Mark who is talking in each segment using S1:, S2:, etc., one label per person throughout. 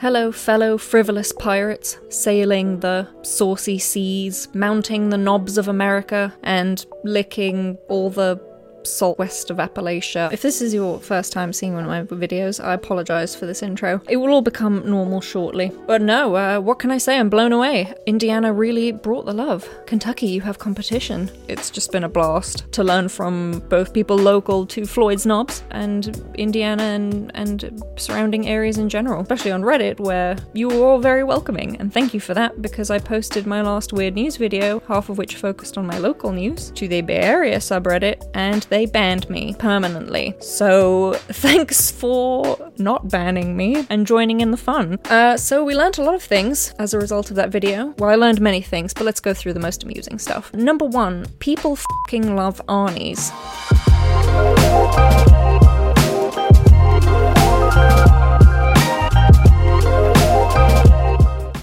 S1: Hello, fellow frivolous pirates, sailing the saucy seas, mounting the knobs of America, and licking all the salt west of Appalachia. If this is your first time seeing one of my videos, I apologize for this intro. It will all become normal shortly. But no, uh, what can I say? I'm blown away. Indiana really brought the love. Kentucky, you have competition. It's just been a blast to learn from both people local to Floyd's Knobs and Indiana and, and surrounding areas in general, especially on Reddit, where you were all very welcoming. And thank you for that because I posted my last weird news video, half of which focused on my local news, to the Bay Area subreddit, and they banned me permanently. So thanks for not banning me and joining in the fun. Uh, so we learned a lot of things as a result of that video. Well, I learned many things, but let's go through the most amusing stuff. Number one, people fucking love Arnie's.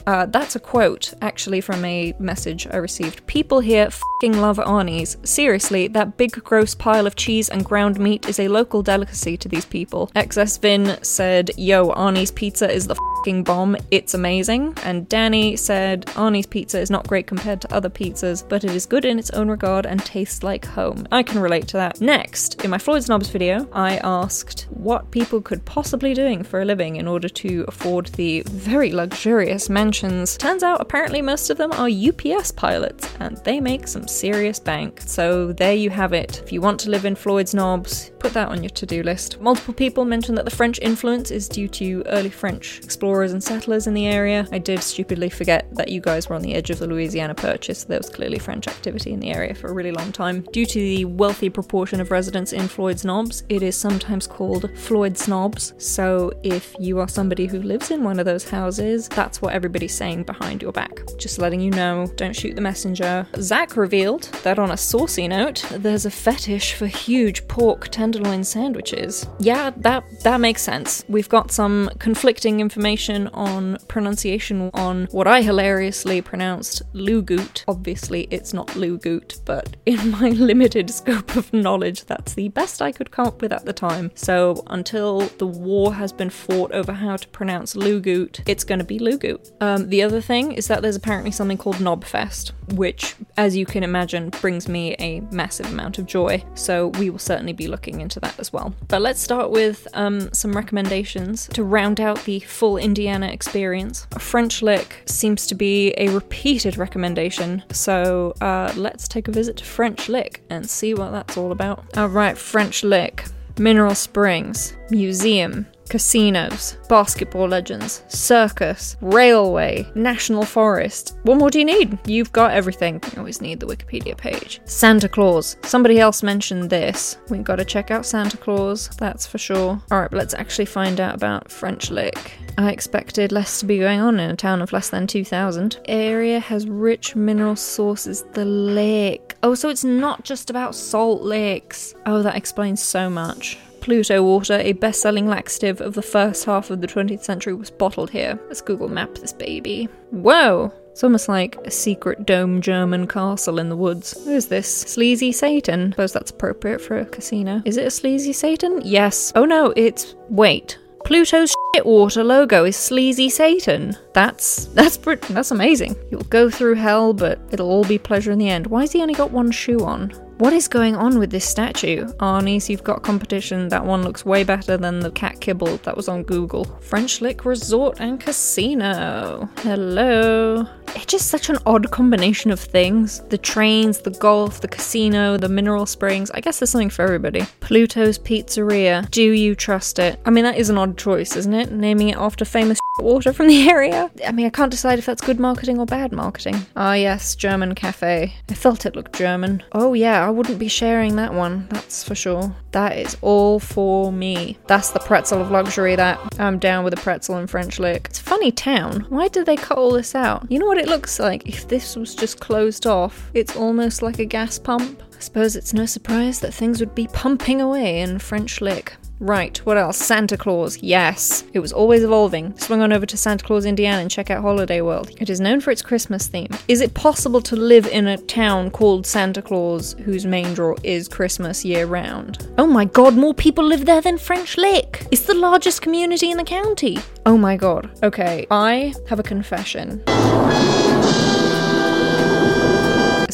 S1: Uh, that's a quote, actually, from a message I received. People here fing love Arnie's. Seriously, that big gross pile of cheese and ground meat is a local delicacy to these people. XS Vin said, Yo, Arnie's pizza is the fing bomb. It's amazing. And Danny said, Arnie's pizza is not great compared to other pizzas, but it is good in its own regard and tastes like home. I can relate to that. Next, in my Floyd Snobs video, I asked what people could possibly doing for a living in order to afford the very luxurious mansions. Turns out, apparently, most of them are UPS pilots, and they make some serious bank. So there you have it. If you want to live in Floyd's Knobs, put that on your to do list. Multiple people mentioned that the French influence is due to early French explorers and settlers in the area. I did stupidly forget that you guys were on the edge of the Louisiana Purchase. So there was clearly French activity in the area for a really long time. Due to the wealthy proportion of residents in Floyd's Knobs, it is sometimes called Floyd's Snobs. So if you are somebody who lives in one of those houses, that's what everybody's saying behind your back. Just letting you know, don't shoot the messenger. Zach revealed that on a saucy note, there's a fetish for huge pork tenderloin sandwiches. Yeah, that that makes sense. We've got some conflicting information on pronunciation on what I hilariously pronounced Lugoot. Obviously, it's not Lugoot, but in my limited scope of knowledge, that's the best I could come up with at the time. So until the war has been fought over how to pronounce Lugoot, it's going to be Lugoot. Um, the other thing is that there's apparently something called Knobfest, which, as you can imagine, brings me a massive amount of joy. So we will certainly be looking into that as well. But let's start with um, some recommendations to round out the full Indiana experience. French Lick seems to be a repeated recommendation, so uh, let's take a visit to French Lick and see what that's all about. All right, French Lick. Mineral Springs, Museum, casinos, basketball legends, circus, railway, national forest. What more do you need? You've got everything. You always need the Wikipedia page. Santa Claus. Somebody else mentioned this. We've got to check out Santa Claus, that's for sure. Alright, let's actually find out about French Lick. I expected less to be going on in a town of less than 2,000. Area has rich mineral sources. The lake. Oh, so it's not just about salt lakes. Oh, that explains so much. Pluto water, a best selling laxative of the first half of the 20th century, was bottled here. Let's Google map this baby. Whoa! It's almost like a secret dome German castle in the woods. Who is this? Sleazy Satan. Suppose that's appropriate for a casino. Is it a Sleazy Satan? Yes. Oh no, it's. Wait. Pluto's water logo is sleazy Satan. That's that's that's amazing. You'll go through hell, but it'll all be pleasure in the end. Why has he only got one shoe on? What is going on with this statue? Arnie's, you've got competition. That one looks way better than the cat kibble that was on Google. French Lick Resort and Casino. Hello. Just such an odd combination of things. The trains, the golf, the casino, the mineral springs. I guess there's something for everybody. Pluto's Pizzeria. Do you trust it? I mean, that is an odd choice, isn't it? Naming it after famous water from the area. I mean, I can't decide if that's good marketing or bad marketing. Ah, yes, German cafe. I felt it looked German. Oh, yeah, I wouldn't be sharing that one, that's for sure. That is all for me. That's the pretzel of luxury that I'm down with a pretzel in French Lick. It's a funny town. Why did they cut all this out? You know what it looks like? If this was just closed off, it's almost like a gas pump. I suppose it's no surprise that things would be pumping away in French Lick. Right, what else? Santa Claus. Yes. It was always evolving. Swing on over to Santa Claus, Indiana and check out Holiday World. It is known for its Christmas theme. Is it possible to live in a town called Santa Claus whose main draw is Christmas year round? Oh my god, more people live there than French Lick! It's the largest community in the county. Oh my god. Okay, I have a confession.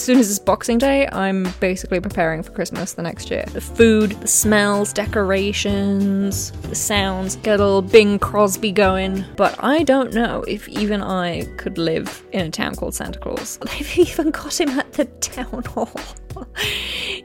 S1: As soon as it's Boxing Day, I'm basically preparing for Christmas the next year. The food, the smells, decorations, the sounds, get a little Bing Crosby going. But I don't know if even I could live in a town called Santa Claus. They've even got him at the town hall.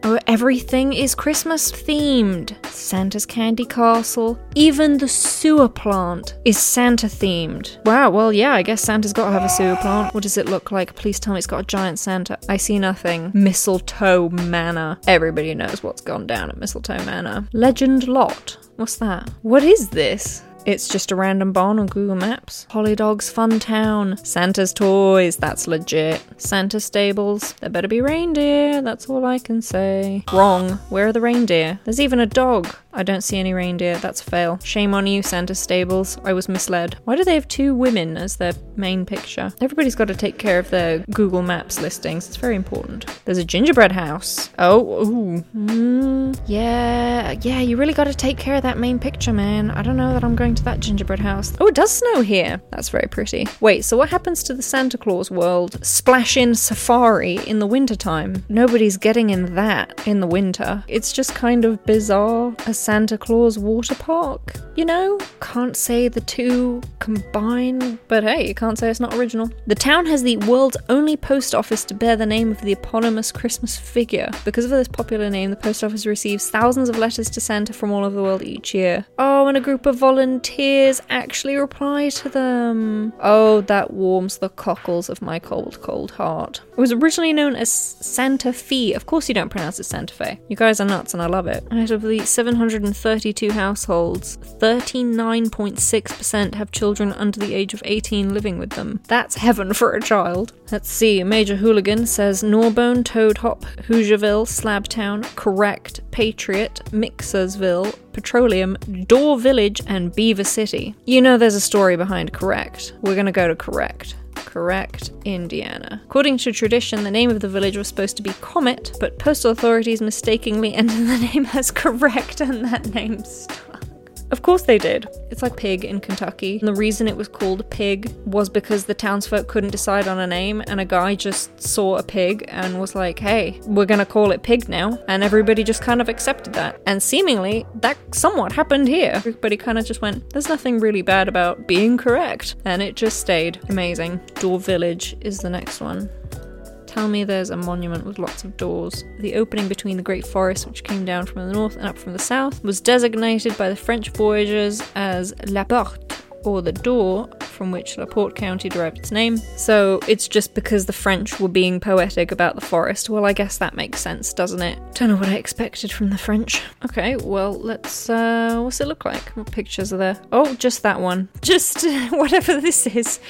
S1: Oh, everything is Christmas themed. Santa's Candy Castle. Even the sewer plant is Santa themed. Wow, well, yeah, I guess Santa's got to have a sewer plant. What does it look like? Please tell me it's got a giant Santa. I see nothing. Mistletoe Manor. Everybody knows what's gone down at Mistletoe Manor. Legend Lot. What's that? What is this? It's just a random barn on Google Maps. Holly Dog's Fun Town. Santa's Toys. That's legit. Santa Stables. There better be reindeer. That's all I can say. Wrong. Where are the reindeer? There's even a dog. I don't see any reindeer. That's a fail. Shame on you, Santa Stables. I was misled. Why do they have two women as their main picture? Everybody's got to take care of their Google Maps listings. It's very important. There's a gingerbread house. Oh, ooh. Mm, yeah, yeah, you really got to take care of that main picture, man. I don't know that I'm going to that gingerbread house. Oh, it does snow here. That's very pretty. Wait, so what happens to the Santa Claus world? Splashin' Safari in the wintertime. Nobody's getting in that in the winter. It's just kind of bizarre. Santa Claus water park, you know? Can't say the two combine, but hey, you can't say it's not original. The town has the world's only post office to bear the name of the eponymous Christmas figure. Because of this popular name, the post office receives thousands of letters to Santa from all over the world each year. Oh, and a group of volunteers actually reply to them. Oh, that warms the cockles of my cold, cold heart. It was originally known as Santa Fe. Of course, you don't pronounce it Santa Fe. You guys are nuts, and I love it. Out of the 732 households, 39.6% have children under the age of 18 living with them. That's heaven for a child. Let's see. Major Hooligan says Gnawbone, Toad Hop, Hoosierville, Slabtown, Correct, Patriot, Mixersville, Petroleum, Door Village, and Beaver City. You know there's a story behind Correct. We're gonna go to Correct. Correct, Indiana. According to tradition, the name of the village was supposed to be Comet, but postal authorities mistakenly entered the name as Correct, and that name stuck. Of course they did. It's like Pig in Kentucky. And the reason it was called Pig was because the townsfolk couldn't decide on a name, and a guy just saw a pig and was like, hey, we're gonna call it Pig now. And everybody just kind of accepted that. And seemingly, that somewhat happened here. Everybody kind of just went, there's nothing really bad about being correct. And it just stayed. Amazing. Door Village is the next one tell me there's a monument with lots of doors. The opening between the Great Forest, which came down from the north and up from the south, was designated by the French voyagers as La Porte, or the door from which LaPorte County derived its name. So it's just because the French were being poetic about the forest. Well, I guess that makes sense, doesn't it? Don't know what I expected from the French. Okay, well, let's. uh What's it look like? What pictures are there? Oh, just that one. Just whatever this is.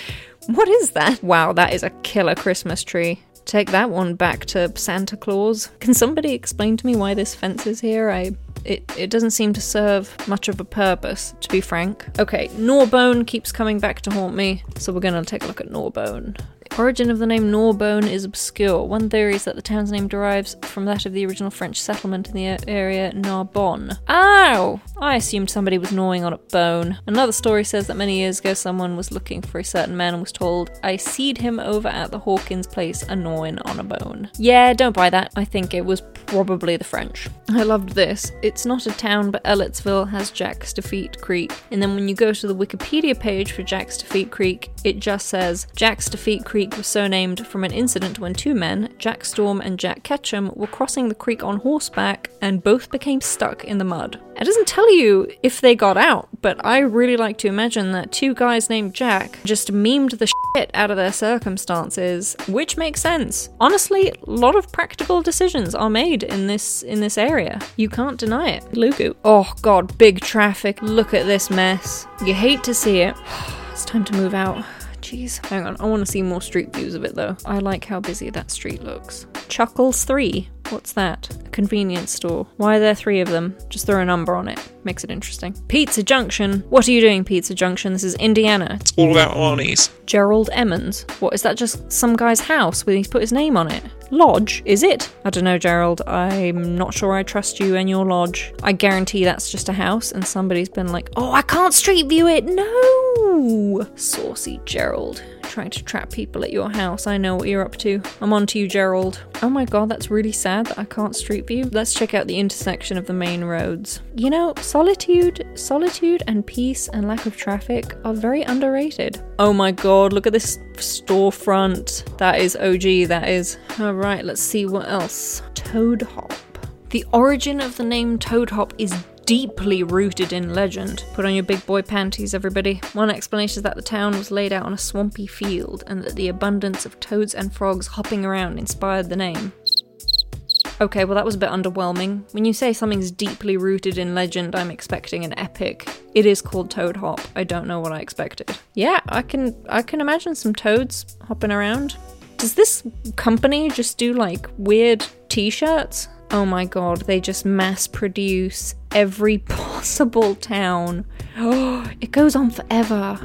S1: What is that? Wow, that is a killer Christmas tree. Take that one back to Santa Claus. Can somebody explain to me why this fence is here? I it, it doesn't seem to serve much of a purpose, to be frank. Okay, Gnawbone keeps coming back to haunt me, so we're gonna take a look at Gnawbone. Origin of the name Gnawbone is obscure. One theory is that the town's name derives from that of the original French settlement in the area Narbonne. Ow! I assumed somebody was gnawing on a bone. Another story says that many years ago someone was looking for a certain man and was told, I seed him over at the Hawkins place a gnawing on a bone. Yeah, don't buy that. I think it was probably the French. I loved this. It's not a town, but Ellettsville has Jack's Defeat Creek. And then when you go to the Wikipedia page for Jack's Defeat Creek, it just says Jack's Defeat Creek was so named from an incident when two men, Jack Storm and Jack Ketchum, were crossing the creek on horseback and both became stuck in the mud. It doesn't tell you if they got out, but I really like to imagine that two guys named Jack just memed the shit out of their circumstances, which makes sense. Honestly, a lot of practical decisions are made in this in this area. You can't deny it. Lugu. Oh god, big traffic. Look at this mess. You hate to see it. it's time to move out. Jeez. Hang on, I want to see more street views of it though. I like how busy that street looks. Chuckles 3. What's that? A convenience store. Why are there three of them? Just throw a number on it. Makes it interesting. Pizza Junction. What are you doing, Pizza Junction? This is Indiana.
S2: It's all about Arnie's.
S1: Gerald Emmons. What is that? Just some guy's house where he's put his name on it? Lodge, is it? I don't know, Gerald. I'm not sure I trust you and your lodge. I guarantee that's just a house, and somebody's been like, oh, I can't street view it. No! Saucy Gerald. Trying to trap people at your house. I know what you're up to. I'm on to you, Gerald. Oh my god, that's really sad that I can't street view. Let's check out the intersection of the main roads. You know, solitude, solitude and peace and lack of traffic are very underrated. Oh my god, look at this storefront. That is OG, that is. Alright, let's see what else. Toad Hop. The origin of the name Toad Hop is deeply rooted in legend. Put on your big boy panties, everybody. One explanation is that the town was laid out on a swampy field and that the abundance of toads and frogs hopping around inspired the name. Okay, well, that was a bit underwhelming. When you say something's deeply rooted in legend, I'm expecting an epic. It is called Toad Hop. I don't know what I expected. Yeah, I can I can imagine some toads hopping around. Does this company just do like weird t-shirts? Oh my god, they just mass produce every possible town. Oh, it goes on forever.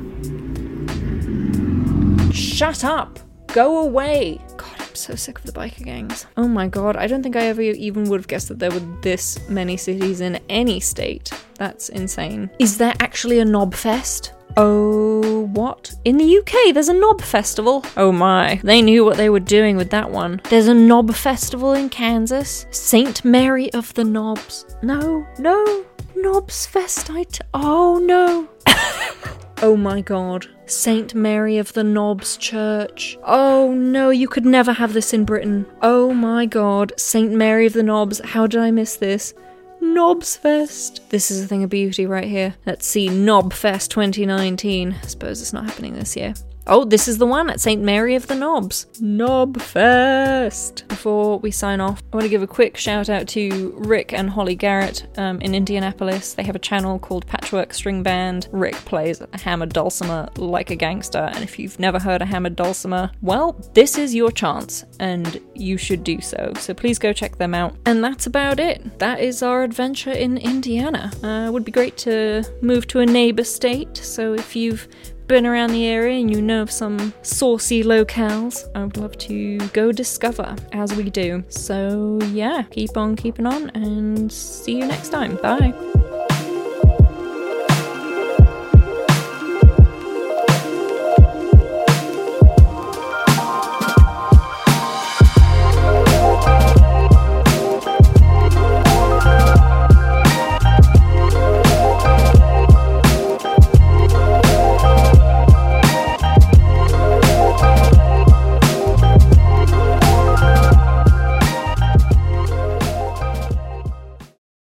S1: Shut up! Go away! God, I'm so sick of the biker gangs. Oh my god, I don't think I ever even would have guessed that there were this many cities in any state. That's insane. Is there actually a knob fest? Oh, what? In the UK, there's a knob festival. Oh my, they knew what they were doing with that one. There's a knob festival in Kansas. St. Mary of the Knobs. No, no, Knobs Festite. Oh no. oh my god. St. Mary of the Knobs Church. Oh no, you could never have this in Britain. Oh my god. St. Mary of the Knobs. How did I miss this? Knobsfest. This is a thing of beauty right here. Let's see, Knobfest 2019. I suppose it's not happening this year. Oh, this is the one at St. Mary of the Knobs. Knob Knobfest. Before we sign off, I want to give a quick shout out to Rick and Holly Garrett um, in Indianapolis. They have a channel called Patchwork String Band. Rick plays a hammered dulcimer like a gangster, and if you've never heard a hammered dulcimer, well, this is your chance, and you should do so. So please go check them out. And that's about it. That is our adventure in Indiana. Uh, it would be great to move to a neighbor state, so if you've been around the area and you know of some saucy locales, I would love to go discover as we do. So, yeah, keep on keeping on and see you next time. Bye.